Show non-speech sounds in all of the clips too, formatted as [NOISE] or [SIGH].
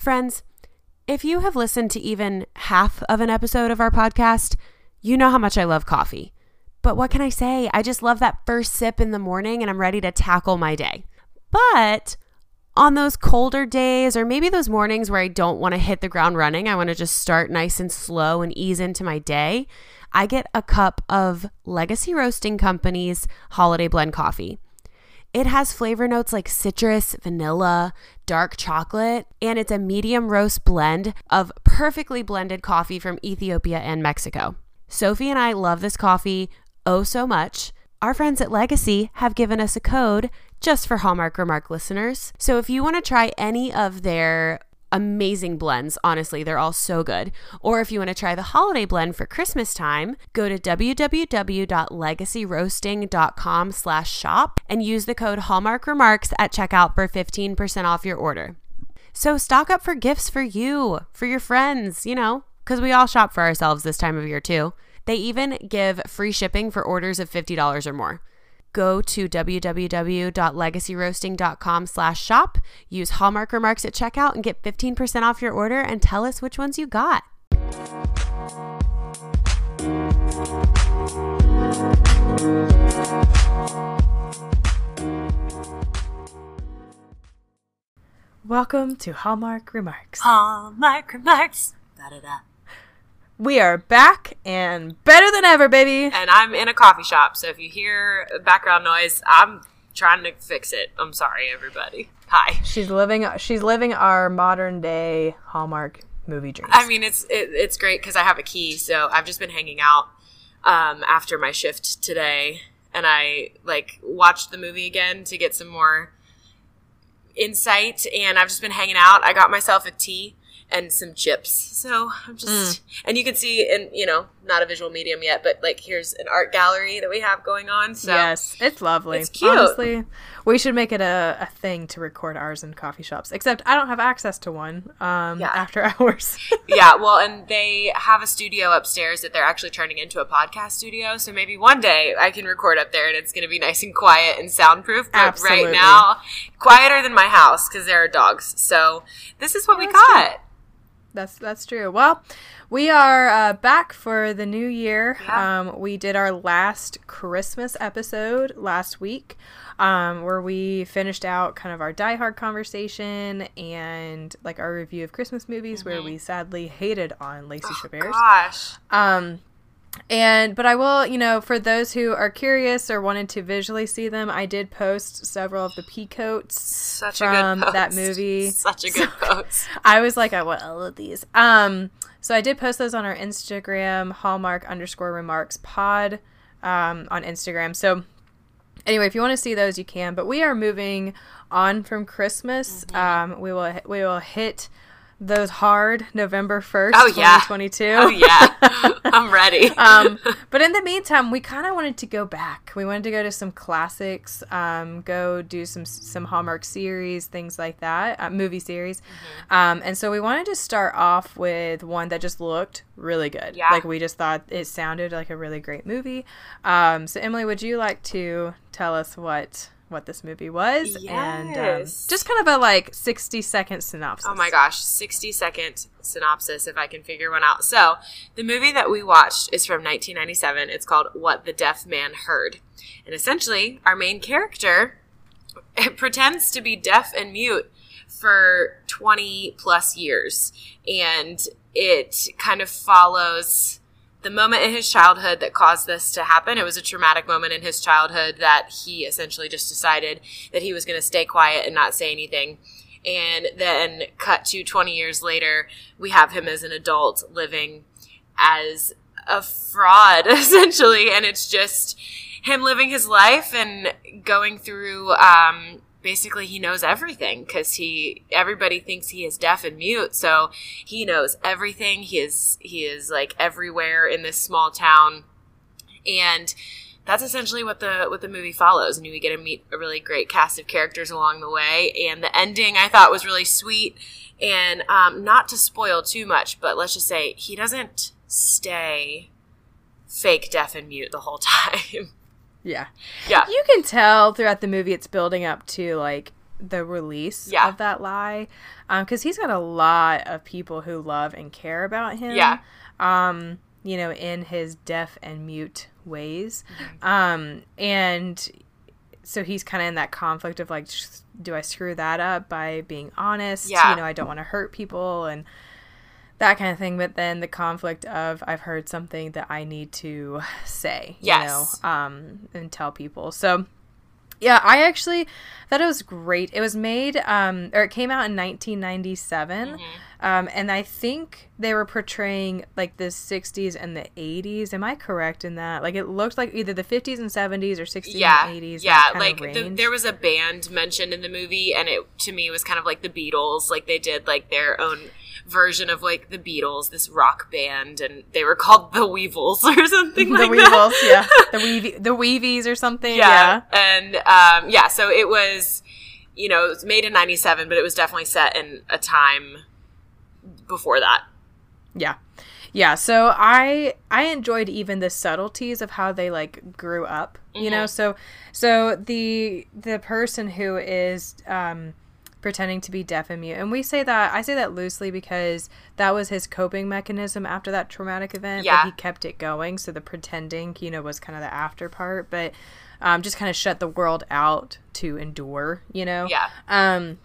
Friends, if you have listened to even half of an episode of our podcast, you know how much I love coffee. But what can I say? I just love that first sip in the morning and I'm ready to tackle my day. But on those colder days, or maybe those mornings where I don't want to hit the ground running, I want to just start nice and slow and ease into my day, I get a cup of Legacy Roasting Company's Holiday Blend coffee. It has flavor notes like citrus, vanilla, dark chocolate, and it's a medium roast blend of perfectly blended coffee from Ethiopia and Mexico. Sophie and I love this coffee oh so much. Our friends at Legacy have given us a code just for Hallmark Remark listeners. So if you want to try any of their amazing blends. Honestly, they're all so good. Or if you want to try the holiday blend for Christmas time, go to www.legacyroasting.com slash shop and use the code Hallmark Remarks at checkout for 15% off your order. So stock up for gifts for you, for your friends, you know, because we all shop for ourselves this time of year too. They even give free shipping for orders of $50 or more go to www.legacyroasting.com slash shop, use Hallmark Remarks at checkout, and get 15% off your order and tell us which ones you got. Welcome to Hallmark Remarks. Hallmark Remarks. Da-da-da. We are back and better than ever, baby. And I'm in a coffee shop, so if you hear background noise, I'm trying to fix it. I'm sorry, everybody. Hi. She's living. She's living our modern day Hallmark movie dreams. I mean, it's it, it's great because I have a key, so I've just been hanging out um, after my shift today, and I like watched the movie again to get some more insight. And I've just been hanging out. I got myself a tea and some chips. So I'm just, mm. and you can see, and you know, not a visual medium yet, but like here's an art gallery that we have going on. So yes, it's lovely. It's cute. Honestly, we should make it a, a thing to record ours in coffee shops. Except I don't have access to one um, yeah. after [LAUGHS] hours. yeah, well, and they have a studio upstairs that they're actually turning into a podcast studio. So maybe one day I can record up there, and it's going to be nice and quiet and soundproof. But Absolutely. right now, quieter than my house because there are dogs. So this is what yeah, we got. That's that's true. Well, we are uh, back for the new year. Yeah. Um, we did our last Christmas episode last week, um, where we finished out kind of our Die Hard conversation and like our review of Christmas movies, mm-hmm. where we sadly hated on Lacey oh, Chabert. Gosh. Um, and but I will, you know, for those who are curious or wanted to visually see them, I did post several of the peacoats Such from that movie. [LAUGHS] Such a good so, post. [LAUGHS] I was like, I want all of these. Um, so I did post those on our Instagram, Hallmark underscore remarks pod, um, on Instagram. So anyway, if you want to see those, you can. But we are moving on from Christmas. Mm-hmm. Um, we will we will hit those hard November 1st, oh, yeah. 2022. Oh, yeah. [LAUGHS] I'm ready. [LAUGHS] um, but in the meantime, we kind of wanted to go back. We wanted to go to some classics, um, go do some some Hallmark series, things like that, uh, movie series. Mm-hmm. Um, and so we wanted to start off with one that just looked really good. Yeah. Like we just thought it sounded like a really great movie. Um, so, Emily, would you like to tell us what what this movie was yes. and um, just kind of a like 60 second synopsis. Oh my gosh, 60 second synopsis if I can figure one out. So, the movie that we watched is from 1997. It's called What the Deaf Man Heard. And essentially, our main character [LAUGHS] pretends to be deaf and mute for 20 plus years and it kind of follows the moment in his childhood that caused this to happen. It was a traumatic moment in his childhood that he essentially just decided that he was going to stay quiet and not say anything. And then, cut to 20 years later, we have him as an adult living as a fraud, [LAUGHS] essentially. And it's just him living his life and going through um, basically he knows everything because he everybody thinks he is deaf and mute so he knows everything. He is he is like everywhere in this small town. And that's essentially what the what the movie follows. And we get to meet a really great cast of characters along the way and the ending i thought was really sweet. And um, not to spoil too much but let's just say he doesn't stay fake deaf and mute the whole [LAUGHS] time yeah. Yeah. You can tell throughout the movie it's building up to like the release yeah. of that lie. because he's got a lot of people who love and care about him. Yeah. Um, you know, in his deaf and mute ways. Mm-hmm. Um, and so he's kind of in that conflict of like, do I screw that up by being honest? Yeah. You know, I don't want to hurt people and that kind of thing. But then the conflict of I've heard something that I need to say, Yes. you know, um, and tell people. So yeah, I actually thought it was great. It was made, um, or it came out in 1997. Um, and I think they were portraying like the 60s and the 80s. Am I correct in that? Like it looked like either the 50s and 70s or 60s yeah, and 80s. yeah. Like the, there was a band mentioned in the movie, and it to me was kind of like the Beatles. Like they did like their own version of like the Beatles, this rock band, and they were called the Weevils [LAUGHS] or something the like that. Weevils, yeah, [LAUGHS] the Weevy, the Weevies or something. yeah. Yeah, And um, yeah, so it was, you know, it was made in '97, but it was definitely set in a time before that. yeah, yeah. So I I enjoyed even the subtleties of how they like grew up. You Mm-hmm. know, so so the the person who is um pretending to be deaf and mute. And we say that I say that loosely because that was his coping mechanism after that traumatic event. Yeah. But he kept it going. So the pretending, you know, was kind of the after part. But um, just kind of shut the world out to endure, you know? Yeah. Um,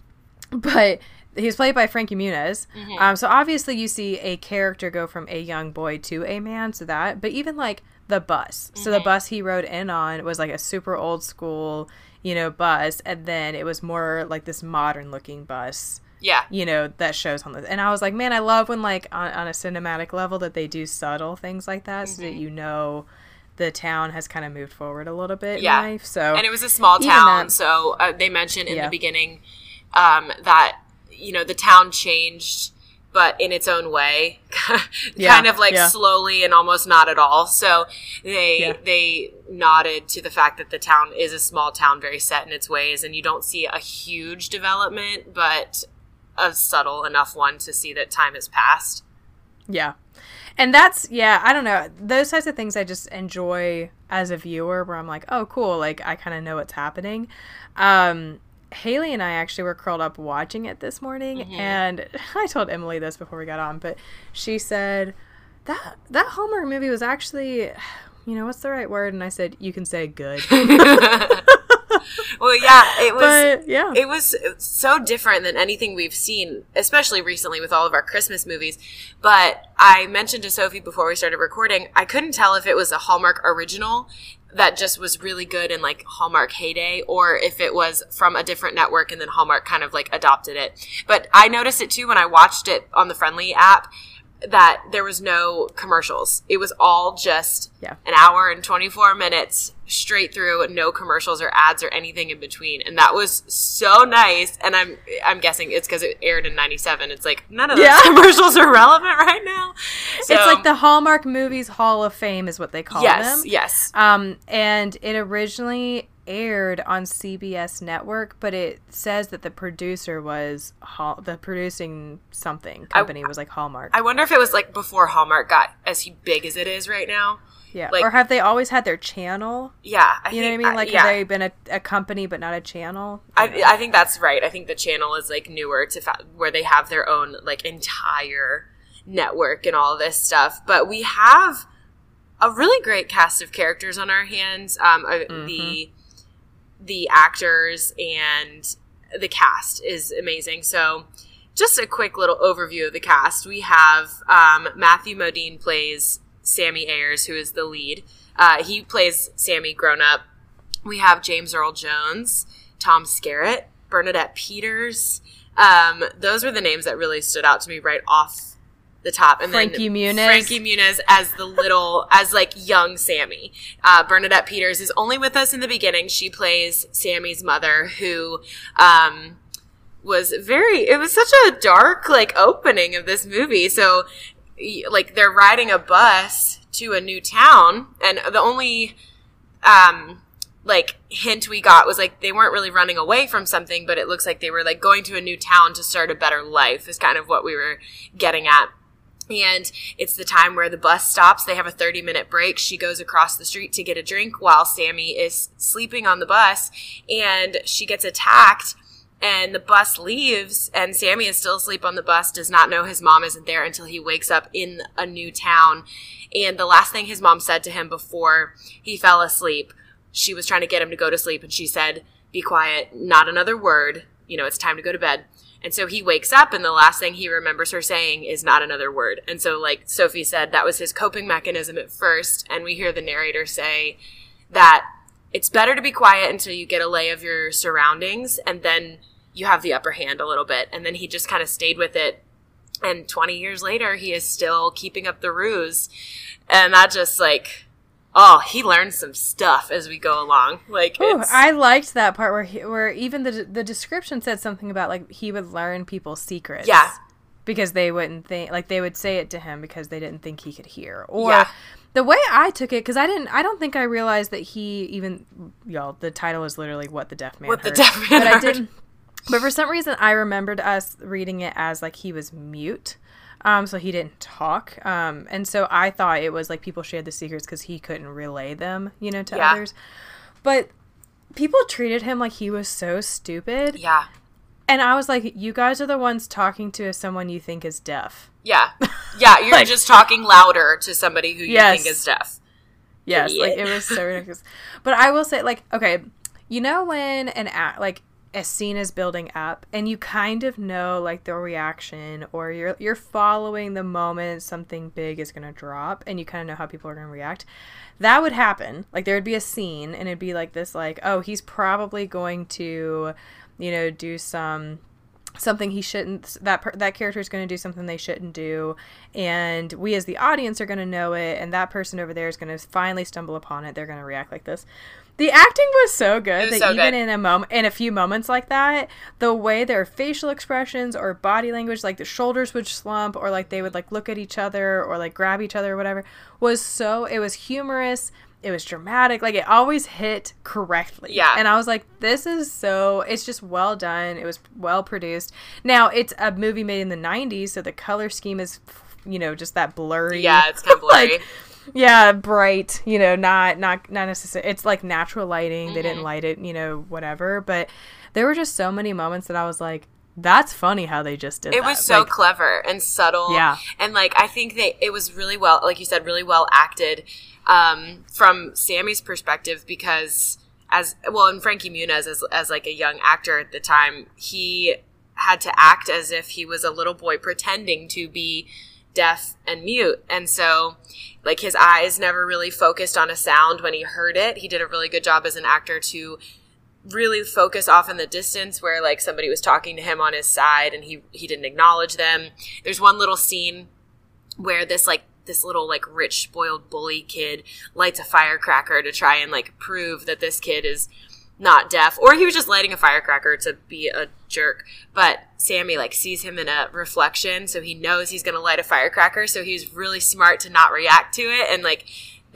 but he's played by Frankie Muniz. Mm-hmm. Um, so obviously you see a character go from a young boy to a man. So that, but even like the bus. So Mm-hmm. the bus he rode in on was like a super old school, you know, bus, and then it was more like this modern looking bus. Yeah. You know that shows on this, and I was like, man, I love when like on, on a cinematic level that they do subtle things like that, so that Mm-hmm. you know the town has kind of moved forward a little bit Yeah. in life. So and it was a small town that- so uh, they mentioned in Yeah. the beginning um, that you know the town changed but in its own way [LAUGHS] Yeah, kind of like yeah. slowly and almost not at all so they Yeah. they nodded to the fact that the town is a small town very set in its ways and you don't see a huge development but a subtle enough one to see that time has passed Yeah. And that's yeah, I don't know. Those types of things I just enjoy as a viewer where I'm like, "Oh, cool, like I kind of know what's happening." Um Haley and I actually were curled up watching it this morning mm-hmm. and [LAUGHS] I told Emily this before we got on, but she said that that Hallmark movie was actually you know, what's the right word? And I said, "You can say good." [LAUGHS] well yeah it was but yeah. it was so different than anything we've seen, especially recently with all of our Christmas movies. But I mentioned to Sophie before we started recording, I couldn't tell if it was a Hallmark original that just was really good in like Hallmark heyday or if it was from a different network and then Hallmark kind of like adopted it. But I noticed it too when I watched it on the Friendly app that there was no commercials. It was all just Yeah. an hour and 24 minutes straight through, no commercials or ads or anything in between. And that was so nice. And I'm I'm guessing it's because it aired in 97. It's like none of those Yeah. commercials are relevant right now. So, it's like the Hallmark Movies Hall of Fame is what they call Yes, them. yes. Um, and it originally aired on CBS Network, but it says that the producer was Hall- the producing something company was like Hallmark. I wonder if it was like before Hallmark got as big as it is right now. yeah, like- or have they always had their channel? Yeah, I You know what I mean? Like, yeah. have they been a, a company but not a channel? I, I think that's right. I think the channel is like newer to fa- where they have their own like entire network and all this stuff. But we have a really great cast of characters on our hands. Um, uh, The the actors and the cast is amazing. So, just a quick little overview of the cast. We have um, Matthew Modine plays Sammy Ayers, who is the lead. Uh, he plays Sammy grown up. We have James Earl Jones, Tom Skerritt, Bernadette Peters. Um, those were the names that really stood out to me right off the top. And Frankie then Muniz. Frankie Muniz as the little, [LAUGHS] as like young Sammy. Uh, Bernadette Peters is only with us in the beginning. She plays Sammy's mother, who um, was very. It was such a dark like opening of this movie. So, like they're riding a bus to a new town, and the only um like hint we got was like they weren't really running away from something but it looks like they were like going to a new town to start a better life is kind of what we were getting at and it's the time where the bus stops they have a 30 minute break she goes across the street to get a drink while sammy is sleeping on the bus and she gets attacked and the bus leaves and Sammy is still asleep on the bus, does not know his mom isn't there until he wakes up in a new town. And the last thing his mom said to him before he fell asleep, she was trying to get him to go to sleep and she said, "Be quiet, not another word. You know, it's time to go to bed." And so he wakes up and the last thing he remembers her saying is not another word. And so like Sophie said that was his coping mechanism at first and we hear the narrator say that it's better to be quiet until you get a lay of your surroundings and then you have the upper hand a little bit. And then he just kind of stayed with it. And 20 years later, he is still keeping up the ruse. And that just like, oh, he learned some stuff as we go along. Like, Ooh, it's, I liked that part where he, where even the the description said something about like he would learn people's secrets. Yeah. Because they wouldn't think like they would say it to him because they didn't think he could hear. Or Yeah. the way I took it cuz I didn't I don't think I realized that he even y'all the title is literally what the deaf man What the. Deaf Man But I didn't but for some reason I remembered us reading it as like he was mute. Um, so he didn't talk. Um, and so I thought it was like people shared the secrets because he couldn't relay them, you know, to Yeah. others. But people treated him like he was so stupid. yeah. And I was like, you guys are the ones talking to someone you think is deaf. Yeah. [LAUGHS] Yeah. You're just talking louder to somebody who you Yes. think is deaf. Yes, like it was so [LAUGHS] ridiculous. But I will say, like, okay, you know when an act like a scene is building up and you kind of know like the reaction or you're you're following the moment something big is gonna drop and you kind of know how people are gonna react. That would happen. Like there would be a scene and it'd be like this, like, oh, he's probably going to, you know, do some something he shouldn't that per, that character is going to do something they shouldn't do and we as the audience are going to know it and that person over there is going to finally stumble upon it they're going to react like this the acting was so good was that so even good. in a moment in a few moments like that the way their facial expressions or body language like the shoulders would slump or like they would like look at each other or like grab each other or whatever was so it was humorous it was dramatic like it always hit correctly Yeah. and i was like this is so it's just well done it was well produced now it's a movie made in the 90s so the color scheme is you know just that blurry Yeah. It's kind of [LAUGHS] blurry. like yeah bright you know not not not necessarily it's like natural lighting they Mm-hmm. didn't light it you know whatever but there were just so many moments that i was like that's funny how they just did it that. was so Like, clever and subtle Yeah. and like i think they it was really well like you said really well acted um, from sammy's perspective because as well and frankie muniz as, as like a young actor at the time he had to act as if he was a little boy pretending to be deaf and mute. And so like his eyes never really focused on a sound when he heard it. He did a really good job as an actor to really focus off in the distance where like somebody was talking to him on his side and he he didn't acknowledge them. There's one little scene where this like this little like rich spoiled bully kid lights a firecracker to try and like prove that this kid is not deaf or he was just lighting a firecracker to be a jerk. But sammy like sees him in a reflection so he knows he's gonna light a firecracker so he's really smart to not react to it and like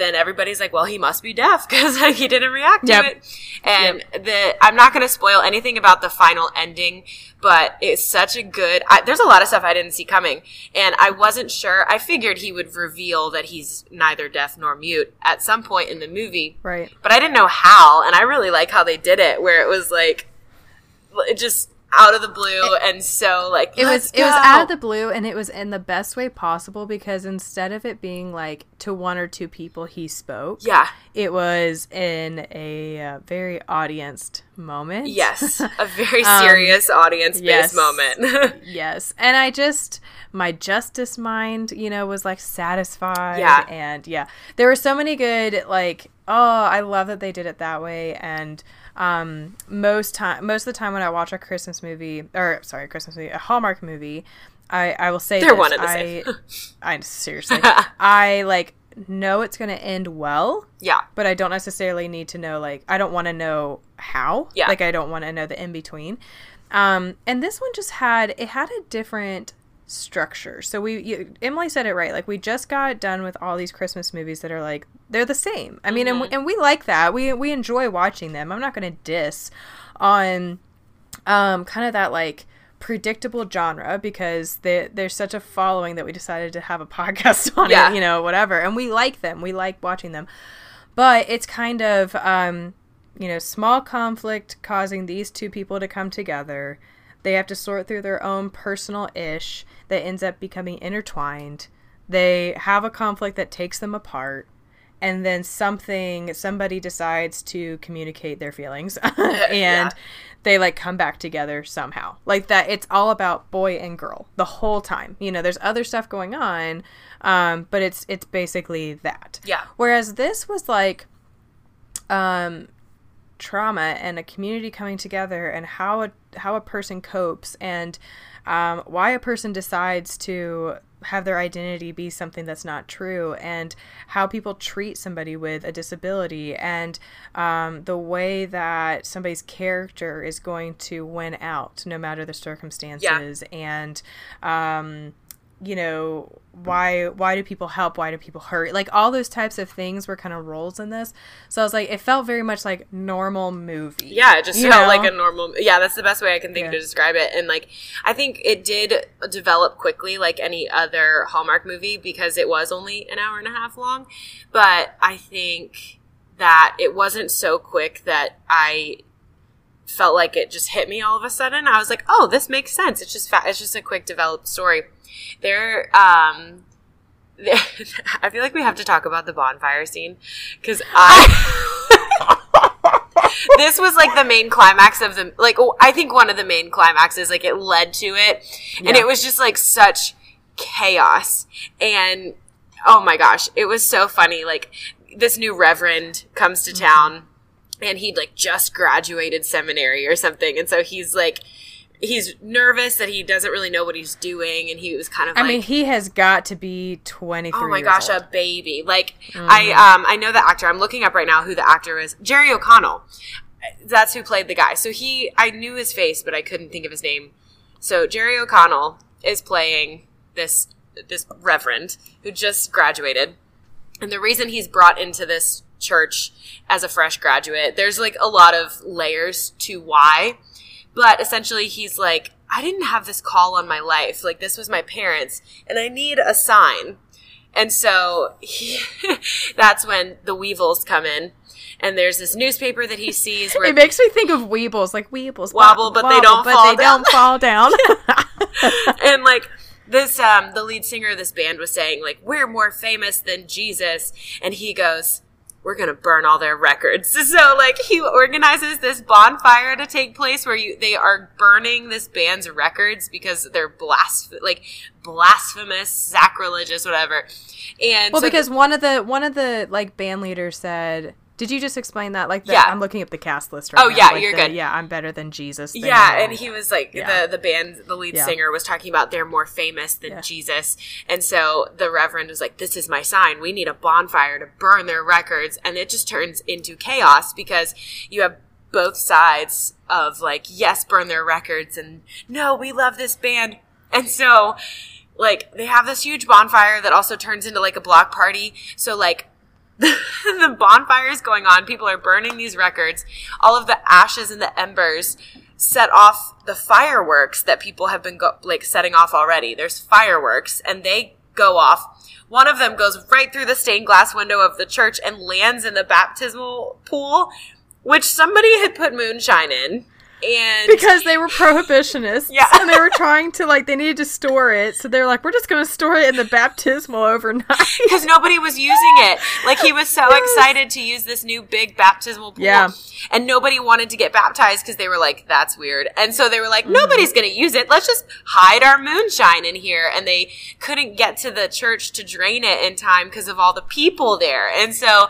then everybody's like well he must be deaf [LAUGHS] because like he didn't react to it. And the i'm not gonna spoil anything about the final ending but it's such a good I, there's a lot of stuff i didn't see coming. And i wasn't sure i figured he would reveal that he's neither deaf nor mute at some point in the movie. Right. But I didn't know how, and I really like how they did it, where it was like it just out of the blue and so like it was it was out of the blue and it was in the best way possible because instead of it being like to one or two people he spoke yeah. it was in a uh, very audienced moment. Yes. [LAUGHS] A very Um, serious audience based yes. moment. [LAUGHS] Yes. And i just my justice mind you know was like satisfied Yeah. and yeah. There were so many good like oh i love that they did it that way and um most time most of the time when i watch a christmas movie or sorry christmas movie a hallmark movie i i will say They're this, one and the I, same. [LAUGHS] I seriously i like know it's going to end well yeah but I don't necessarily need to know like I don't want to know how. Yeah. Like I don't want to know the in between. Um, and this one just had it had a different structure. So we you, Emily said it right. Like we just got done with all these Christmas movies that are like they're the same. I mean, and we, and we like that. We we enjoy watching them. I'm not going to diss on um kind of that like predictable genre because they, there's such a following that we decided to have a [LAUGHS] podcast on Yeah. it, you know, whatever. And we like them. We like watching them. But it's kind of um you know, small conflict causing these two people to come together. They have to sort through their own personal ish that ends up becoming intertwined. They have a conflict that takes them apart. And then something, somebody decides to communicate their feelings [LAUGHS] [LAUGHS] and Yeah. they like come back together somehow. Like that, it's all about boy and girl the whole time. You know, there's other stuff going on, um, but it's it's basically that. Yeah. Whereas this was like, um, trauma and a community coming together and how a how a person copes and um, why a person decides to have their identity be something that's not true and how people treat somebody with a disability and um, the way that somebody's character is going to win out no matter the circumstances and um, you know why why do people help why do people hurt like all those types of things were kind of roles in this so i was like it felt very much like normal movie Yeah, it just felt know? like a normal. Yeah, that's the best way I can think Yeah. to describe it. And like, I think it did develop quickly, like any other Hallmark movie, because it was only an hour and a half long. But I think that it wasn't so quick that I felt like it just hit me all of a sudden. I was like, oh, this makes sense. It's just fa- it's just a quick developed story. There, um. [LAUGHS] I feel like we have to talk about the bonfire scene because I [LAUGHS] this was like the main climax of the like I think one of the main climaxes like it led to it and Yeah. it was just like such chaos and oh my gosh it was so funny like this new reverend comes to town and he'd like just graduated seminary or something and so he's like he's nervous that he doesn't really know what he's doing and he was kind of i like mean he has got to be 23 Oh my gosh, old. a baby! Like I, um, I know the actor. I'm looking up right now who the actor is. Jerry O'Connell. That's who played the guy. So he, I knew his face, but I couldn't think of his name. So Jerry O'Connell is playing this this reverend who just graduated, and the reason he's brought into this church as a fresh graduate, there's like a lot of layers to why, but essentially he's like, I didn't have this call on my life. Like this was my parents, and I need a sign. And so he, [LAUGHS] that's when the Weevils come in, and there's this newspaper that he sees where it makes me think of weebles like weebles Wobble, but they don't but fall they down. don't fall down [LAUGHS] [LAUGHS] and like this um the lead singer of this band was saying like we're more famous than jesus and he goes we're gonna burn all their records. [LAUGHS] So like he organizes this bonfire to take place where you they are burning this band's records because they're blasph like blasphemous sacrilegious whatever. And well so because one of the one of the like band leaders said did you just explain that like the, Yeah. i'm looking up the cast list right now. Oh, now, yeah, like you're the- good. yeah i'm better than jesus thing. Yeah, and he was like Yeah. the the band, the lead Yeah. singer was talking about they're more famous than Yeah. Jesus, and so the Reverend was like, "This is my sign. We need a bonfire to burn their records," and it just turns into chaos because you have both sides of like, yes, burn their records, and no, we love this band, and so like they have this huge bonfire that also turns into like a block party. So like [LAUGHS] the bonfire is going on. People are burning these records. All of the ashes and the embers set off the fireworks that people have been go- like setting off already. There's fireworks and they go off. One of them goes right through the stained glass window of the church and lands in the baptismal pool, which somebody had put moonshine in. And because they were prohibitionists Yeah. and they were trying to like they needed to store it so they're like we're just going to store it in the baptismal overnight [LAUGHS] because nobody was using it. Like he was so excited to use this new big baptismal pool. Yeah. And nobody wanted to get baptized because they were like, that's weird. And so they were Mm-hmm. like, nobody's going to use it. Let's just hide our moonshine in here. And they couldn't get to the church to drain it in time because of all the people there. And so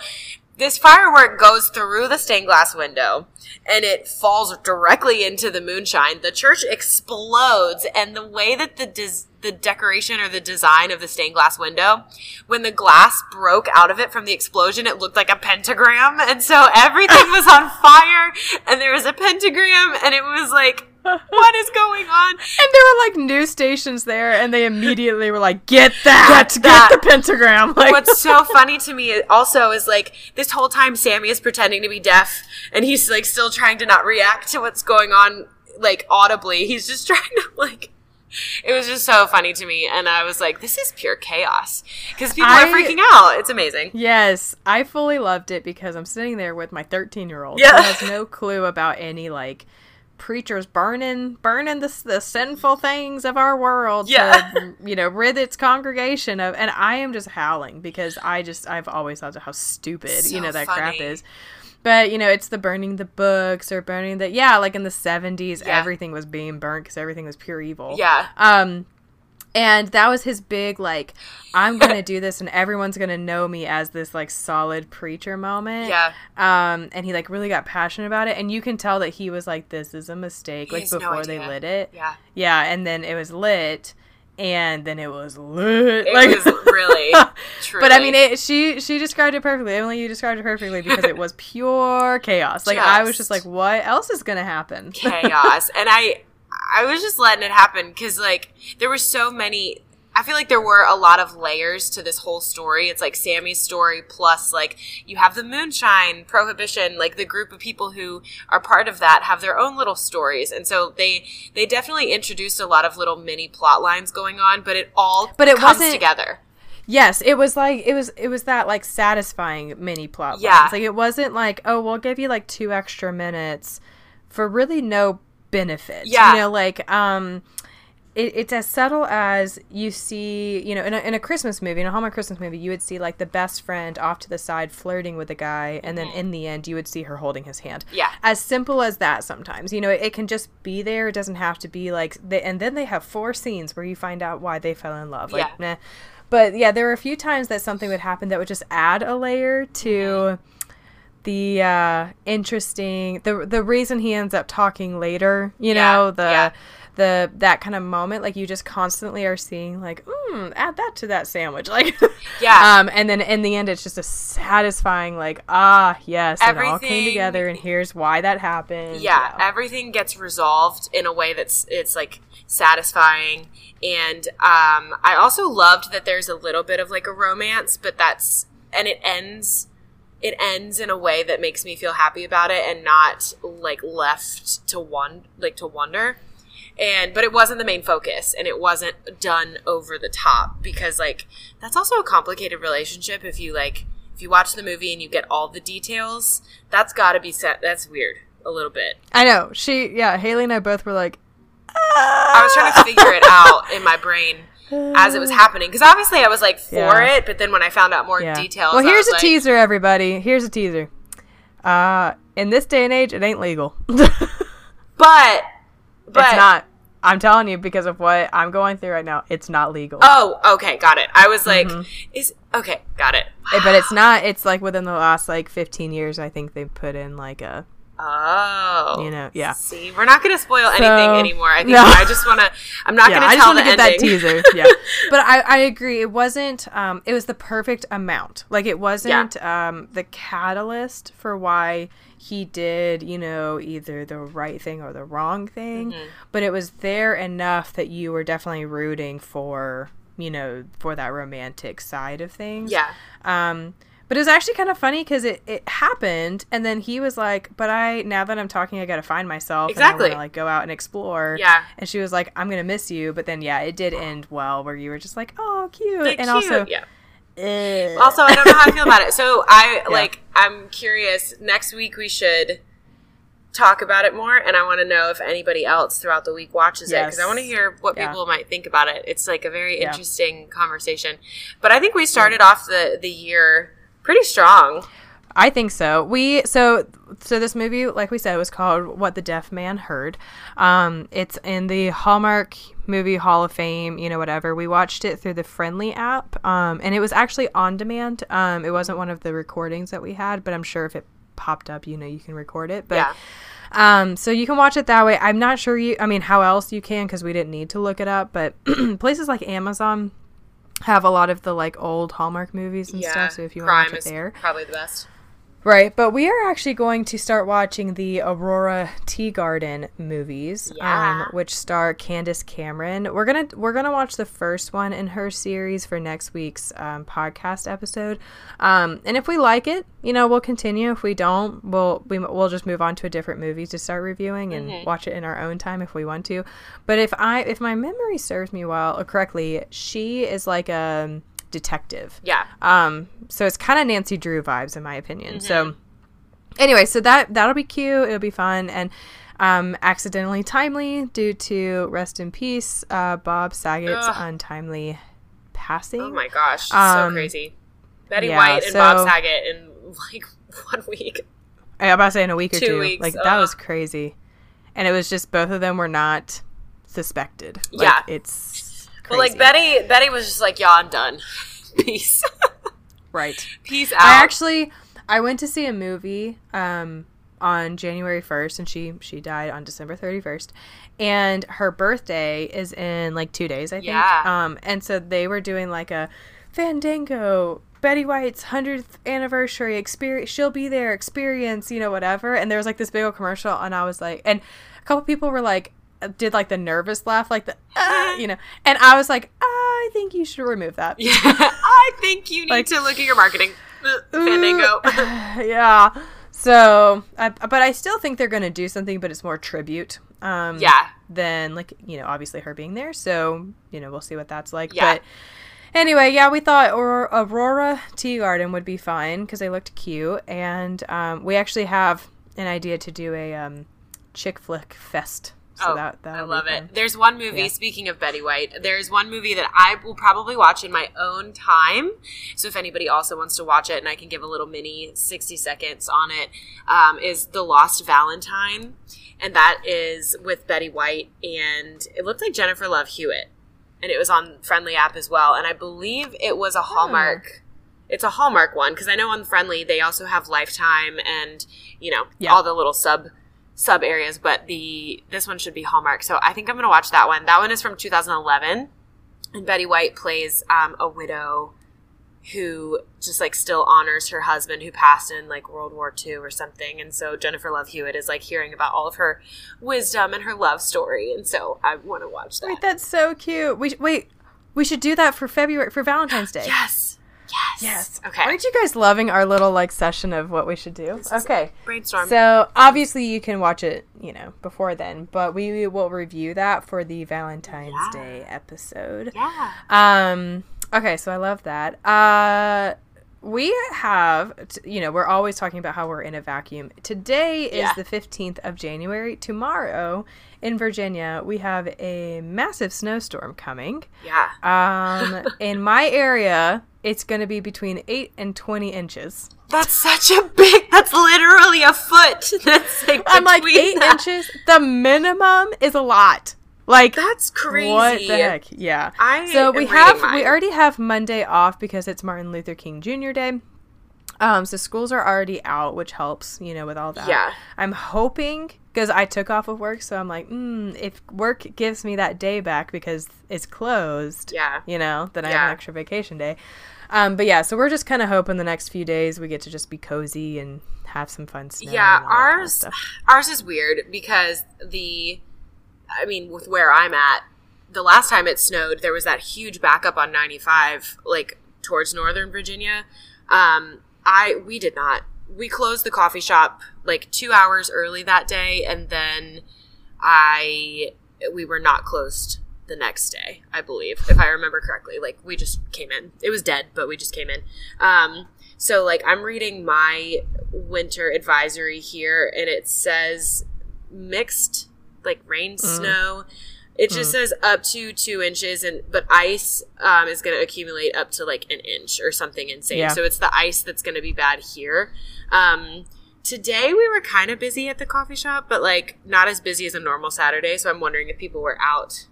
this firework goes through the stained glass window and it falls directly into the moonshine. The church explodes, and the way that the des- the decoration or the design of the stained glass window, when the glass broke out of it from the explosion, it looked like a pentagram, and so everything [LAUGHS] was on fire, and there was a pentagram, and it was like, what is going on? and there were like news stations there and they immediately were like get that get, that. the pentagram [LAUGHS] like What's so funny to me also is like this whole time Sammy is pretending to be deaf and he's like still trying to not react to what's going on like audibly. He's just [LAUGHS] trying to like it was just so funny to me, and I was like, "This is pure chaos," because people I- are freaking out. It's amazing. Yes, I fully loved it because I'm sitting there with my 13 year old Yeah. who has no clue about any like preachers burning burning the, the sinful things of our world Yeah. to [LAUGHS] you know rid its congregation of and I am just howling because I just I've always thought how stupid you know that crap is but you know it's the burning the books or burning the yeah like in the 70s Yeah. everything was being burnt because everything was pure evil Yeah, um, and that was his big like, I'm gonna do this, and everyone's gonna know me as this like solid preacher moment. yeah. Um, and he like really got passionate about it, and you can tell that he was like, "This is a mistake." He like has no before they lit it. Yeah. Yeah, and then it was lit, and then it was lit. It like, was really, truly. [LAUGHS] But I mean, it, she she described it perfectly. Emily, you described it perfectly because it was [LAUGHS] pure chaos. Like I was just Just- like, what else is gonna happen? chaos and i i was just letting it happen because like there were so many i feel like there were a lot of layers to this whole story it's like sammy's story plus like you have the moonshine prohibition like the group of people who are part of that have their own little stories and so they they definitely introduced a lot of little mini plot lines going on but it all But it comes wasn't- together Yes, it was like it was it was that like satisfying mini plot lines. Yeah. Like it wasn't like, oh, we'll give you like two extra minutes for really no benefit. Yeah. You know, like um it, it's as subtle as you see, you know, in a, in a Christmas movie, in a Hallmark Christmas movie, you would see like the best friend off to the side flirting with a guy, and then in the end, you would see her holding his hand. Mm-hmm. Yeah. As simple as that sometimes. You know, it, it can just be there. It doesn't have to be like, they, and then they have four scenes where you find out why they fell in love. Like, Yeah. But yeah, there were a few times that something would happen that would just add a layer to Mm-hmm. The uh interesting the the reason he ends up talking later you Yeah, know the yeah. the that kind of moment like you just constantly are seeing like mm, add that to that sandwich [LAUGHS] like Yeah. um and then in the end it's just a satisfying like ah yes it all came together and here's why that happened yeah, everything gets resolved in a way that's it's like satisfying and um i also loved that there's a little bit of like a romance but that's and it ends it ends in a way that makes me feel happy about it and not like left to one like to wonder. And but it wasn't the main focus and it wasn't done over the top because like that's also a complicated relationship if you like if you watch the movie and you get all the details that's got to be set that's weird a little bit. I know. She yeah haley and i both were like I was trying to figure it [LAUGHS] out in my brain as it was happening because obviously I was like for Yeah. it, but then when I found out more yeah. details, well here's a like, teaser everybody here's a teaser uh in this day and age it ain't legal [LAUGHS] But but it's not. I'm telling you because of what I'm going through right now. It's not legal. Oh, okay, got it. I was like, Mm-hmm. is okay, got it. Eh, but it's not. It's like within the last like 15 years, I think they put in like a Oh, you know yeah. See, we're not going to spoil anything So- anymore. I think No. I just want to. I'm not Yeah, going I to just tell want the to get ending. that teaser. [LAUGHS] Yeah, but I, I agree. It wasn't. Um, it was the perfect amount. Like it wasn't um the catalyst for why he did you know either the right thing or the wrong thing, Mm-hmm. but it was there enough that you were definitely rooting for you know for that romantic side of things. yeah, Um, but it was actually kind of funny because it, it happened, and then he was like, "But I now that I'm talking, I got to find myself. And I Exactly. wanna, like go out and explore." Yeah. And she was like, "I'm gonna miss you," but then yeah, it did end well, where you were just like, "Oh, cute," Like, and cute, also, yeah. eh. Also, I don't know how I feel about it. So I [LAUGHS] Yeah. like. I'm curious. Next week we should talk about it more, and I want to know if anybody else throughout the week watches it because I want to hear what Yeah. people might think about it. It's like a very Yeah. interesting conversation. But I think we started off the the year pretty strong. I think so. We so so this movie, like we said, was called "What the Deaf Man Heard." Um, it's in the Hallmark Movie Hall of Fame. You know, whatever. We watched it through the Friendly app, um, and it was actually on demand. Um, it wasn't one of the recordings that we had, but I'm sure if it popped up, you know, you can record it. But Yeah. um, so you can watch it that way. I'm not sure you. I mean, how else you can because we didn't need to look it up. But [CLEARS THROAT] places like Amazon have a lot of the like old Hallmark movies and yeah, stuff. So if you want to watch it there, probably the best. Right, but we are actually going to start watching the Aurora Tea Garden movies, Yeah. um, which star Candace Cameron. We're gonna we're gonna watch the first one in her series for next week's um, podcast episode, um, and if we like it, you know, we'll continue. If we don't, we'll we, we'll just move on to a different movie to start reviewing and watch it in our own time if we want to. But if I if my memory serves me well or correctly, she is like a detective. Yeah. Um, so it's kind of Nancy Drew vibes in my opinion. So anyway, so that that'll be cute. It'll be fun and um, accidentally timely due to rest in peace, uh, Bob Saget's Ugh. untimely passing. Oh my gosh, Um, so crazy. Betty yeah, White and so- Bob Saget in like [LAUGHS] one week. I'm about to say in a week or Two two. weeks, Like that was crazy, and it was just both of them were not suspected. Like, Yeah. it's But like. Betty, Betty was just like, "Yeah, I'm done. [LAUGHS] Peace, right. peace out." I actually I went to see a movie um on January 1st and she she died on December 31st and her birthday is in like 2 days I think. Yeah. Um and so they were doing like a Fandango Betty White's 100th anniversary experience she'll be there experience, you know whatever and there was like this big old commercial and I was like and a couple people were like did like the nervous laugh like the ah, you know and I was like I think you should remove that. Yeah, [LAUGHS] I think you need Like- to look at your marketing. Uh, Fandango. [LAUGHS] [LAUGHS] yeah. So, I, but I still think they're going to do something, but it's more tribute. Um, yeah, Than like you know, obviously her being there. So you know, we'll see what that's like. Yeah. But anyway, yeah, we thought Aurora, Aurora Tea Garden would be fine because they looked cute, and um, we actually have an idea to do a um, chick flick fest. So oh, that I that'll be love it. There's one movie. Yeah. Speaking of Betty White, there's one movie that I will probably watch in my own time. So if anybody also wants to watch it, and I can give a little mini 60 seconds on it, um, is The Lost Valentine, and that is with Betty White, and it looked like Jennifer Love Hewitt, and it was on Friendly app as well, and I believe it was a Hallmark. It's a Hallmark one because I know on Friendly they also have Lifetime and you know Yeah. all the little sub sub areas, but the this one should be Hallmark. So I think I'm gonna watch that one. That one is from 2011, and Betty White plays um, a widow who just like still honors her husband who passed in like World War II or something. And so Jennifer Love Hewitt is like hearing about all of her wisdom and her love story, and so I want to watch that. Wait, that's so cute. We wait, we should do that for February for Valentine's Day. yes, yes, Yes. Okay, Aren't you guys loving our little like session of what we should do? is- Okay. brainstorm. So obviously you can watch it, you know, before then, but we will review that for the Valentine's Yeah. Day episode. yeah, Um. Okay, so I love that. Uh, we have, you know, we're always talking about how we're in a vacuum. Today is Yeah. the fifteenth of January. Tomorrow in Virginia, we have a massive snowstorm coming. yeah. Um, in my area, it's going to be between eight and twenty inches. That's such a big. That's literally a foot. [LAUGHS] That's like I'm like eight that. inches. The minimum is a lot. Like That's crazy. What the heck? Yeah. I so we have mine. we already have Monday off because it's Martin Luther King Jr. Day. Um, so schools are already out, which helps, you know, with all that. Yeah. I'm hoping because I took off of work, so I'm like, mm, if work gives me that day back because it's closed, Yeah. you know, then I have an extra vacation day. Um, but yeah, so we're just kind of hoping the next few days we get to just be cozy and have some fun snow. Yeah, and kind of ours ours is weird because the I mean, with where I'm at, the last time it snowed, there was that huge backup on 95 like towards northern Virginia. Um I we did not. We closed the coffee shop like 2 hours early that day and then I we were not closed the next day, I believe, if I remember correctly. Like we just came in. It was dead, but we just came in. Um so like I'm reading my winter advisory here and it says mixed like rain snow. It just says up to two inches and but ice um, is gonna accumulate up to like an inch or something insane. Yeah. So it's the ice that's gonna be bad here. Um Today we were kind of busy at the coffee shop, but like not as busy as a normal Saturday. So I'm wondering if people were out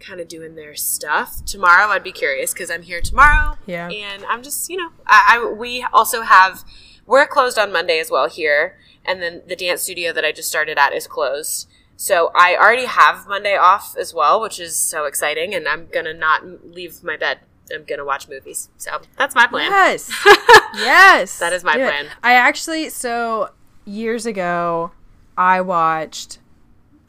kind of doing their stuff. Tomorrow I'd be curious because I'm here tomorrow. Yeah. And I'm just, you know, I, I we also have we're closed on Monday as well here, and then the dance studio that I just started at is closed. So I already have Monday off as well, which is so exciting, and I'm gonna not leave my bed am gonna watch movies. So that's my plan. Yes. [LAUGHS] yes. That is my Do it. plan. I actually so years ago I watched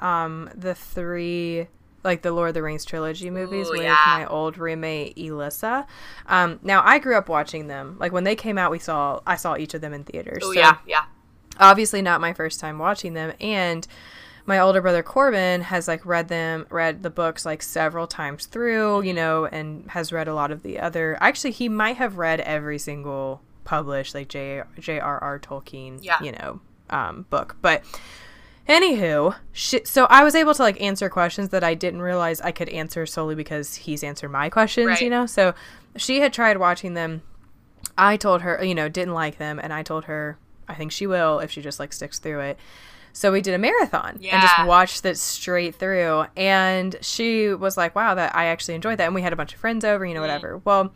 um the three like the Lord of the Rings trilogy movies Ooh, with yeah. my old roommate Elissa. Um now I grew up watching them. Like when they came out we saw I saw each of them in theaters. Oh So yeah, yeah. obviously not my first time watching them and my older brother Corbin has like read them read the books like several times through, you know, and has read a lot of the other actually he might have read every single published like J J.R.R. Tolkien, Yeah. you know, um book. But anywho, sh- so I was able to like answer questions that I didn't realize I could answer solely because he's answered my questions, Right. you know. So she had tried watching them I told her, you know, didn't like them, and I told her I think she will if she just like sticks through it. So we did a marathon and just watched it straight through. And she was like, "Wow, that I actually enjoyed that." And we had a bunch of friends over, you know, whatever. Well,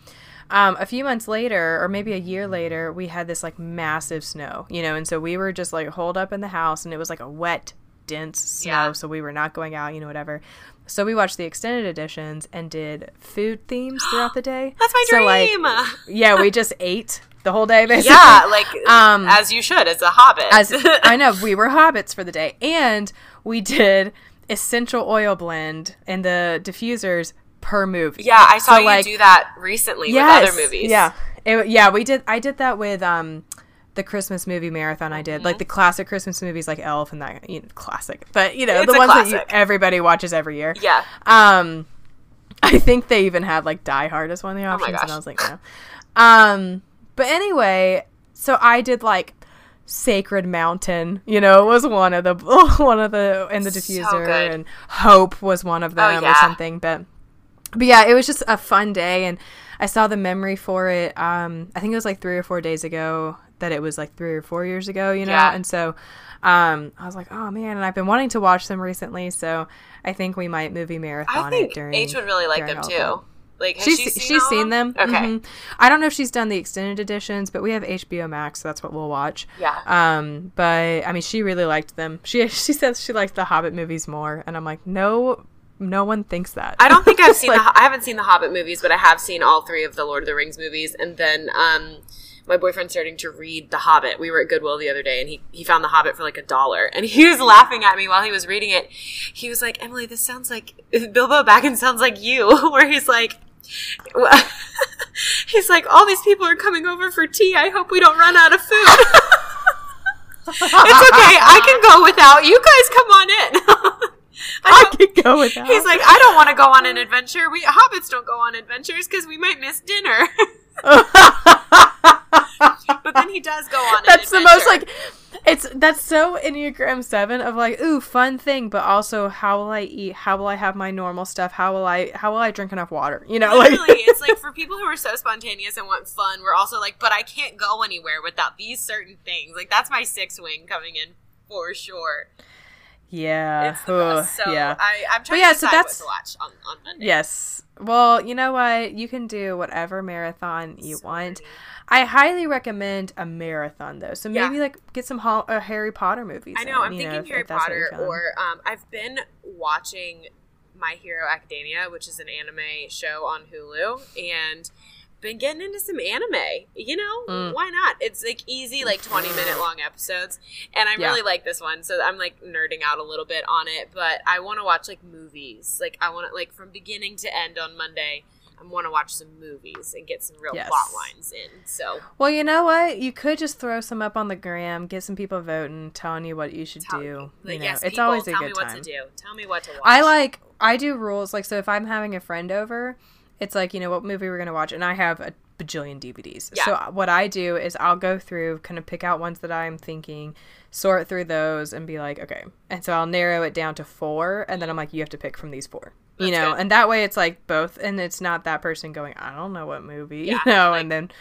um, a few months later, or maybe a year later, we had this like massive snow, you know, and so we were just like holed up in the house, and it was like a wet, dense snow, Yeah. so we were not going out, you know, whatever. So we watched the extended editions and did food themes throughout the [GASPS] day. That's my So, like, dream. yeah, we just ate the whole day basically. yeah, like [LAUGHS] Um, as you should as a hobbit. As [LAUGHS] I know, we were hobbits for the day, and we did essential oil blend and the diffusers per movie. yeah, I saw So, you like- do that recently Yes, with other movies. Yeah, It- yeah, we did. I did that with um the Christmas movie marathon. I did like the classic Christmas movies like Elf and that you know, classic, but you know It's the ones that you, everybody watches every year. Yeah. Um, I think they even had like Die Hard as one of the Oh options, and. I was like, no. Um, but anyway, so I did like Sacred Mountain. You know, was one of the [LAUGHS] one of the in the diffuser, good. and Hope was one of them or yeah. something. But but yeah, it was just a fun day, and I saw the memory for it. Um, I think it was like three or four days ago that it was like three or four years ago, you know, Yeah. and so um, I was like, oh man, and I've been wanting to watch them recently, so I think we might movie marathon I think it during. H would really like them too. Like She's she seen she's seen of them. Okay. Mhm. I don't know if she's done the extended editions, but we have HBO Max, so that's what we'll watch. Yeah. Um, but I mean, she really liked them. She [LAUGHS] she says she likes the Hobbit movies more, and I'm like, no, no one thinks that. I don't think [LAUGHS] I've seen Like- the I haven't seen the Hobbit movies, but I have seen all three of the Lord of the Rings movies. And then um, my boyfriend's starting to read The Hobbit. We were at Goodwill the other day, and he he found The Hobbit for like a dollar, and he was laughing at me while he was reading it. He was like, "Emily, this sounds like [LAUGHS] Bilbo Baggins sounds like you," where he's like. [LAUGHS] He's like, all these people are coming over for tea. I hope we don't run out of food. [LAUGHS] it's okay. I can go without. You guys come on in. [LAUGHS] I I don't- go without. He's like, I don't want to go on an adventure. We hobbits don't go on adventures because we might miss dinner. but then he does go on. that's the most like it's that's so enneagram 7 of like ooh fun thing but also how will i eat how will i have my normal stuff how will i how will i drink enough water you know like Literally, it's like [LAUGHS] for people who are so spontaneous and want fun, we're also like, but I can't go anywhere without these certain things. Like that's my six wing coming in for sure. yeah It's the best. So yeah I, I'm trying yeah, to so that's- what to watch on, on Monday. yes well you know what you can do whatever marathon you So want. I highly recommend a marathon though so Yeah. maybe like get some uh, harry potter movies I know. in, I'm know, thinking if- Harry if that's what you're Potter, or um, I've been watching My Hero Academia, which is an anime show on Hulu, and been getting into some anime. You know, Mm. why not? It's like easy, like 20 minute long episodes, and I Yeah. really like this one. So I'm like nerding out a little bit on it, but I want to watch like movies. Like I want to like from beginning to end on Monday. I want to watch some movies and get some real Yes. plot lines in. So Well, you know what? You could just throw some up on the gram, get some people voting, telling you what you should tell do. me, You like, know, yes, it's people, always a tell good me what time. to do. Tell me what to watch. I like I do rules like so if I'm having a friend over, it's like, you know, what movie we're going to watch and I have a bajillion DVDs. Yeah. So what I do is I'll go through, kind of pick out ones that I'm thinking, sort through those and be like, okay. And so I'll narrow it down to 4 and then I'm like you have to pick from these 4. You That's know, good. and that way it's like both and it's not that person going, I don't know what movie, Yeah, you know, like, and then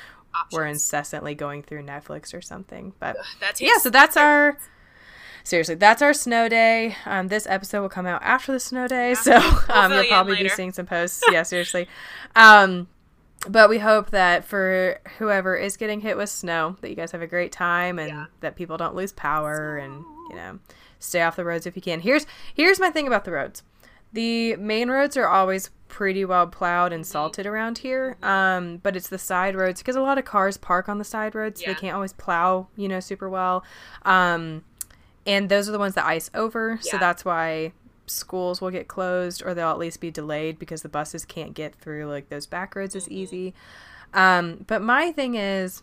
we're incessantly going through Netflix or something. But That takes yeah, so that's our seriously, that's our snow day. Um, this episode will come out after the snow day, so [LAUGHS] um, you'll probably be seeing some posts. [LAUGHS] yeah, seriously. Um, but we hope that for whoever is getting hit with snow, that you guys have a great time and Yeah. that people don't lose power and you know stay off the roads if you can. Here's here's my thing about the roads. The main roads are always pretty well plowed and salted around here. Um, but it's the side roads because a lot of cars park on the side roads. So Yeah. They can't always plow, you know, super well. Um, and those are the ones that ice over. So that's why schools will get closed or they'll at least be delayed because the buses can't get through like those back roads as easy. Um, but my thing is,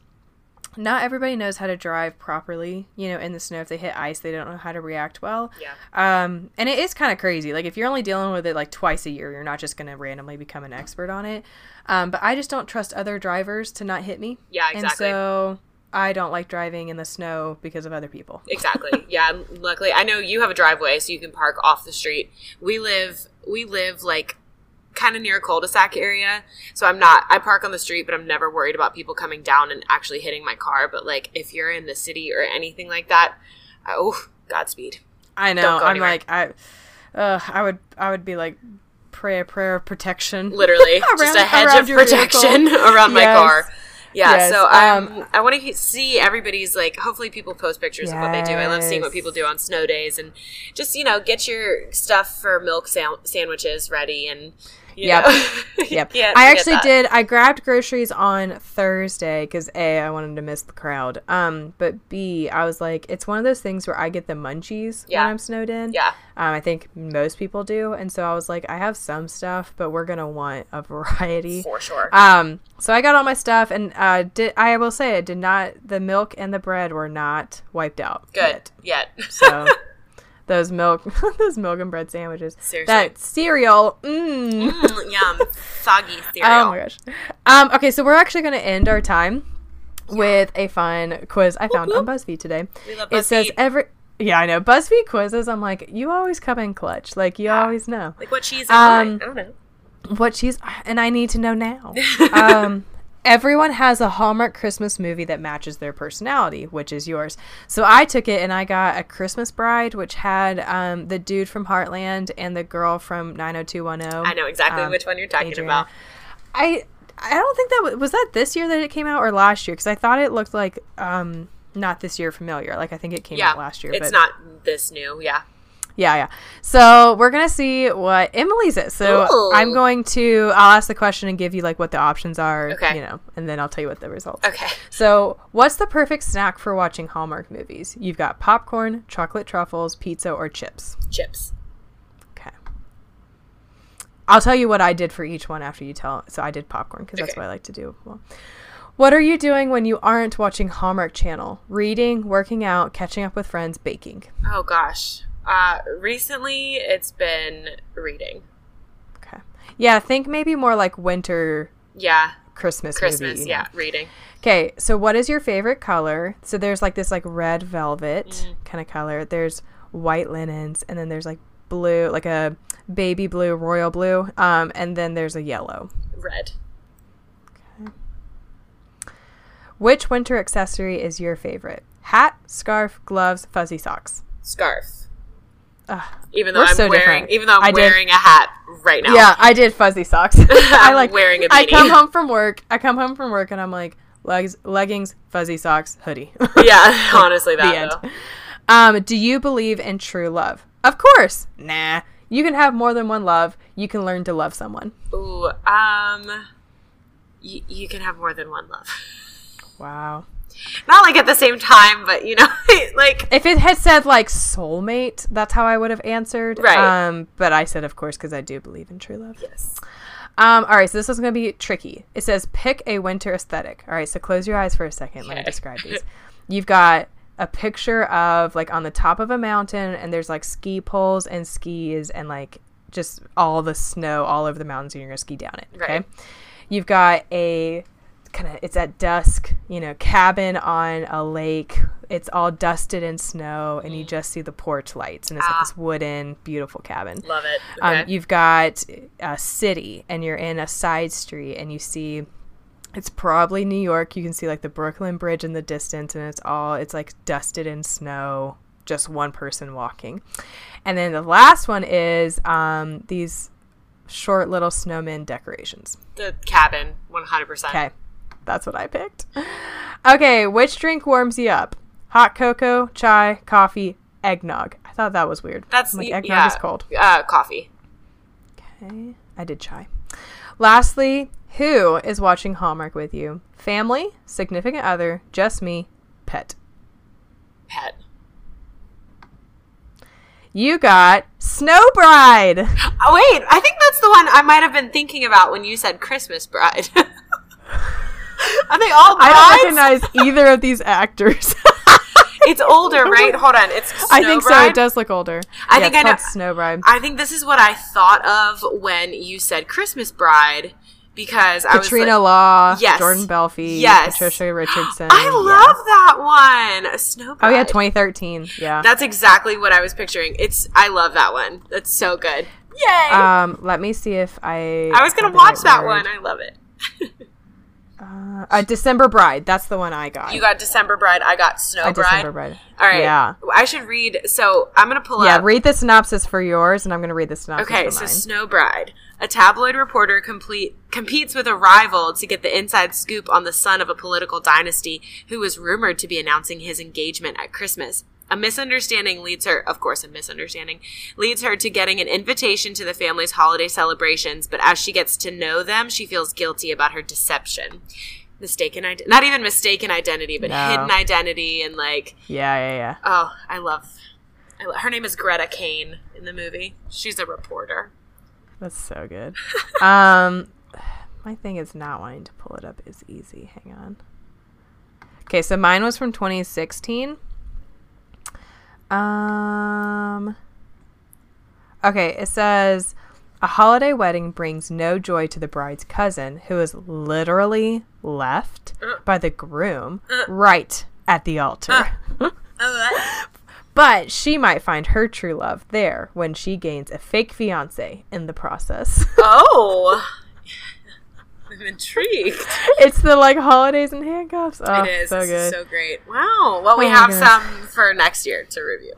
not everybody knows how to drive properly. You know, in the snow, if they hit ice, they don't know how to react well. Yeah. Um, and it is kind of crazy. Like if you're only dealing with it like twice a year, you're not just gonna randomly become an expert on it. Um, but I just don't trust other drivers to not hit me. Yeah, exactly. And so I don't like driving in the snow because of other people. [LAUGHS] Exactly. Yeah. Luckily, I know you have a driveway, so you can park off the street. We live, we live like kind of near a cul-de-sac area, so I'm not. I park on the street, but I'm never worried about people coming down and actually hitting my car. But like, if you're in the city or anything like that, I, oh, Godspeed. I know. Go I'm anywhere. like I, uh, I would I would be like pray a prayer of protection. Literally, [LAUGHS] just a hedge of vehicle. protection [LAUGHS] around my car. Yeah, Yes, so um, um, I want to see everybody's like. Hopefully, people post pictures of what they do. I love seeing what people do on snow days, and just you know, get your stuff for milk sam- sandwiches ready, and [LAUGHS] Yep. [LAUGHS] Yep. I actually did. I grabbed groceries on Thursday because a I wanted to miss the crowd. Um, but b I was like, it's one of those things where I get the munchies Yeah. when I'm snowed in. Yeah, Um, I think most people do, and so I was like, I have some stuff, but we're gonna want a [LAUGHS] variety. for sure. Um, so I got all my stuff, and uh, did I will say it did not. The milk and the bread were not wiped out. Good. yet. Yet. So those milk, [LAUGHS] those milk and bread sandwiches. Seriously. That cereal. Mmm. Mm, yum, soggy [LAUGHS] cereal. Oh my gosh. Um, okay, so we're actually going to end our time with a fun quiz I found on BuzzFeed today. We love BuzzFeed. It says every. Yeah, I know. BuzzFeed quizzes, I'm like, you always come in clutch. Like, you always know. like what cheese? Um, I don't know. What she's. And I need to know now. [LAUGHS] um, everyone has a Hallmark Christmas movie that matches their personality, which is yours. So I took it and I got A Christmas Bride, which had um, the dude from Heartland and the girl from 90210. I know exactly um, which one you're talking Adriana. about. I I don't think that was, was that this year that it came out or last year because I thought it looked like um not this year familiar. Like I think it came Yeah, out last year. It's but not this new. Yeah. Yeah, yeah. So we're gonna see what Emily's is. So Ooh. I'm going to I'll ask the question and give you like what the options are. Okay. You know, and then I'll tell you what the results. Okay. So what's the perfect snack for watching Hallmark movies? You've got popcorn, chocolate truffles, pizza, or chips. Chips. Okay. I'll tell you what I did for each one after you tell. So I did popcorn because that's Okay. what I like to do. Well, what are you doing when you aren't watching Hallmark Channel? Reading, working out, catching up with friends, baking. Oh gosh. Uh, recently, it's been reading. Okay. Yeah, think maybe more like winter Yeah, Christmas. Christmas. movie, you know. yeah, reading. Okay, so what is your favorite color? So there's like this like red velvet Mm. kind of color. There's white linens, and then there's like blue, like a baby blue, royal blue, um, and then there's a yellow. Red. Okay. Which winter accessory is your favorite? Hat, scarf, gloves, fuzzy socks. Scarf. Ugh. Even though I'm so wearing, different. even though I'm I did- wearing a hat right now. Yeah, I did fuzzy socks. [LAUGHS] [LAUGHS] I like wearing a I beanie. come home from work. I come home from work, and I'm like legs, leggings, fuzzy socks, hoodie. [LAUGHS] Yeah, honestly, that. the end. Um, do you believe in true love? Of course. Nah. You can have more than one love. You can learn to love someone. Ooh, um, y- you can have more than one love. Wow. Not like at the same time, but you know, [LAUGHS] like If it had said like soulmate, that's how I would have answered. Right. Um, but I said, of course, because I do believe in true love. yes. Um, all right, so this is going to be tricky. It says pick a winter aesthetic. All right, so close your eyes for a second. Let me describe these. [LAUGHS] You've got a picture of like on the top of a mountain, and there's like ski poles and skis and like just all the snow all over the mountains, and you're going to ski down it. Okay. Right. You've got a kind of, it's at dusk, you know, cabin on a lake. It's all dusted in snow, and you just see the porch lights, and it's like Ah. this wooden, beautiful cabin. Love it. Okay. Um, you've got a city, and you're in a side street, and you see it's probably New York. You can see like the Brooklyn Bridge in the distance, and it's all it's like dusted in snow. Just one person walking, and then the last one is um, these short little snowman decorations. the cabin, one hundred percent. Okay, that's what I picked. Okay, which drink warms you up? Hot cocoa, chai, coffee, eggnog. I thought that was weird. That's I'm like eggnog yeah, is cold. Uh, coffee. Okay. I did chai. Lastly, who is watching Hallmark with you? Family, significant other, just me, pet. Pet. You got Snow Bride. Oh wait, I think that's the one I might have been thinking about when you said Christmas Bride. [LAUGHS] [LAUGHS] Are they all I don't recognize either of these actors. [LAUGHS] It's older, [LAUGHS] right? Hold on, it's. I think so. It does look older. I Yeah, think it's I know- Snow Bride. I think this is what I thought of when you said Christmas Bride because I was Katrina like, Law, Yes. Jordan Belfi, Yes. Patricia Richardson. I Yeah. love that one. Snow Oh Bride. yeah, 2013. Yeah. That's exactly what I was picturing. It's. I love that one. That's so good. Yay! um, let me see if I. I was gonna watch that word. one. I love it. Uh, uh, December Bride. That's the one I got. You got December Bride. I got Snow a Bride. December Bride. All right. Yeah. I should read. So I'm gonna pull Yeah. up. Yeah, read the synopsis for yours, and I'm gonna read the synopsis Okay, so. Snow Bride. A tabloid reporter complete, competes with a rival to get the inside scoop on the son of a political dynasty who is rumored to be announcing his engagement at Christmas. A misunderstanding leads her, of course, a misunderstanding, leads her to getting an invitation to the family's holiday celebrations, but as she gets to know them, she feels guilty about her deception. Mistaken, not even mistaken identity, but No. hidden identity, and like, yeah, yeah, yeah. oh, I love, I lo- her name is Greta Kane in the movie. She's a reporter. That's so good. [LAUGHS] um, my thing is not wanting to pull it up is easy. Hang on. Okay, so mine was from 2016. Um. Okay, it says a holiday wedding brings no joy to the bride's cousin, who is literally left uh. by the groom uh. right at the altar. Uh. [LAUGHS] Oh, but she might find her true love there when she gains a fake fiance in the process. [LAUGHS] Oh, I'm intrigued. [LAUGHS] it's the like holidays and handcuffs. Oh, it is so This is good. so great. Wow. Well, we Oh have some for next year to review.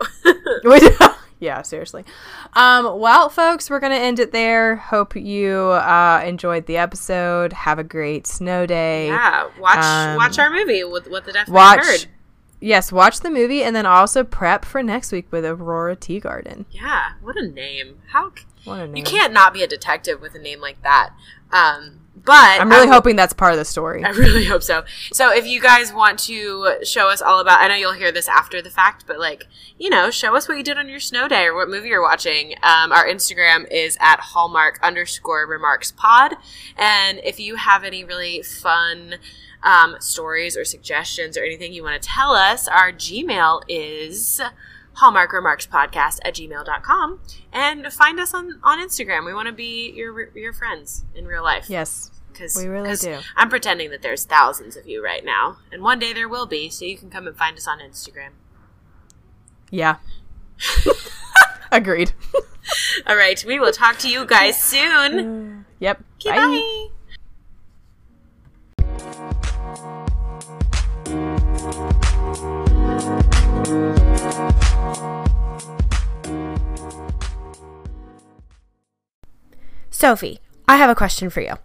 [LAUGHS] yeah, seriously. Um, well, folks, we're gonna end it there. Hope you uh, enjoyed the episode. Have a great snow day. yeah. Watch Um, watch our movie with what the deaf Watch. heard. Yes, watch the movie and then also prep for next week with Aurora Teagarden. Yeah. What a name. How What a name! you can't not be a detective with a name like that. Um, but I'm really I- hoping that's part of the story. I really hope so. So if you guys want to show us all about, I know you'll hear this after the fact, but like, you know, show us what you did on your snow day or what movie you're watching. Um, our Instagram is at hallmark underscore remarks pod. And if you have any really fun, um, stories or suggestions or anything you want to tell us, our Gmail is hallmark remarks podcast at gmail.com and find us on, on Instagram. We want to be your, your friends in real life yes, because We really do. I'm pretending that there's thousands of you right now, and one day there will be. So you can come and find us on Instagram. yeah. [LAUGHS] Agreed. All right, we will talk to you guys soon. [SIGHS] Yep. Okay, bye. Sophie, I have a question for you.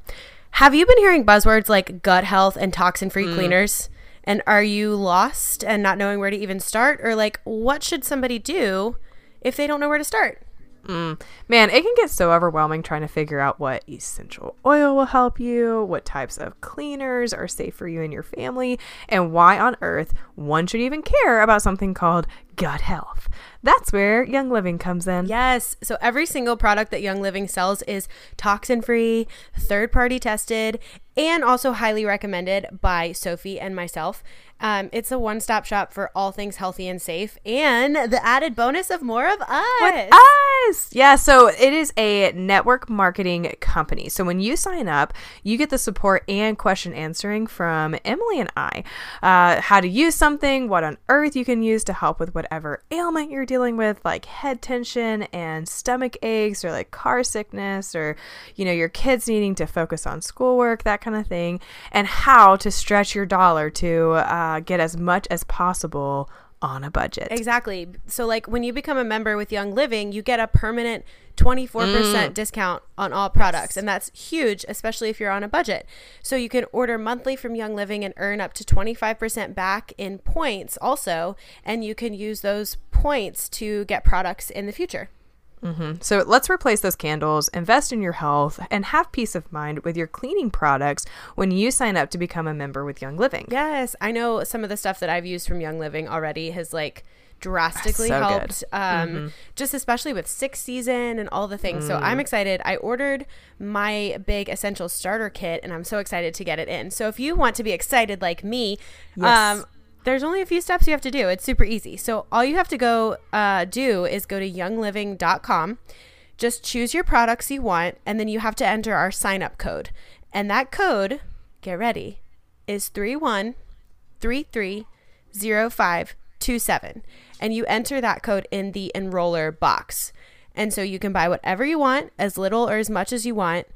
Have you been hearing buzzwords like gut health and toxin free mm. cleaners? And are you lost and not knowing where to even start? Or like, what should somebody do if they don't know where to start? Mm. Man, it can get so overwhelming trying to figure out what essential oil will help you, what types of cleaners are safe for you and your family, and why on earth one should even care about something called gut health. That's where Young Living comes in. Yes. So every single product that Young Living sells is toxin free, third party tested, and also highly recommended by Sophie and myself. Um, it's a one stop shop for all things healthy and safe, and the added bonus of more of us. Us. Yeah, so it is a network marketing company. So when you sign up, you get the support and question answering from Emily and I. Uh, how to use something, what on earth you can use to help with whatever ailment you're dealing with, like head tension and stomach aches, or like car sickness, or you know, your kids needing to focus on schoolwork, that kind of thing, and how to stretch your dollar to uh, Uh, get as much as possible on a budget. Exactly. So, like when you become a member with Young Living, you get a permanent 24% mm. discount on all products. And that's huge, especially if you're on a budget. So, you can order monthly from Young Living and earn up to 25% back in points also. And you can use those points to get products in the future. So let's replace those candles, invest in your health, and have peace of mind with your cleaning products when you sign up to become a member with Young Living. Yes, I know some of the stuff that I've used from Young Living already has like drastically So helped um just especially with sixth season and all the things. So i'm excited. I ordered my big essential starter kit and i'm so excited to get it in. So if you want to be excited like me Yes. um there's only a few steps you have to do. It's super easy. So all you have to go uh, do is go to youngliving.com just choose your products you want and then you have to enter our sign up code. And that code get ready is 31330527 and you enter that code in the enroller box. And so you can buy whatever you want as little or as much as you want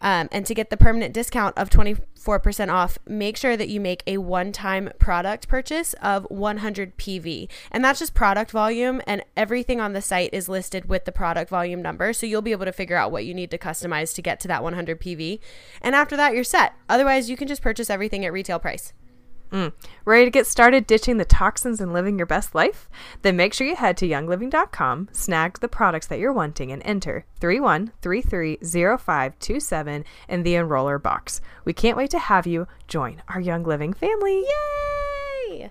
um, and to get the permanent discount of 24% off, make sure that you make a one time product purchase of 100 PV. And that's just product volume, and everything on the site is listed with the product volume number. So you'll be able to figure out what you need to customize to get to that 100 PV. And after that, you're set. Otherwise, you can just purchase everything at retail price. Mm. Ready to get started ditching the toxins and living your best life? Then make sure you head to youngliving.com, snag the products that you're wanting, and enter 31330527 in the enroller box. We can't wait to have you join our Young Living family. Yay!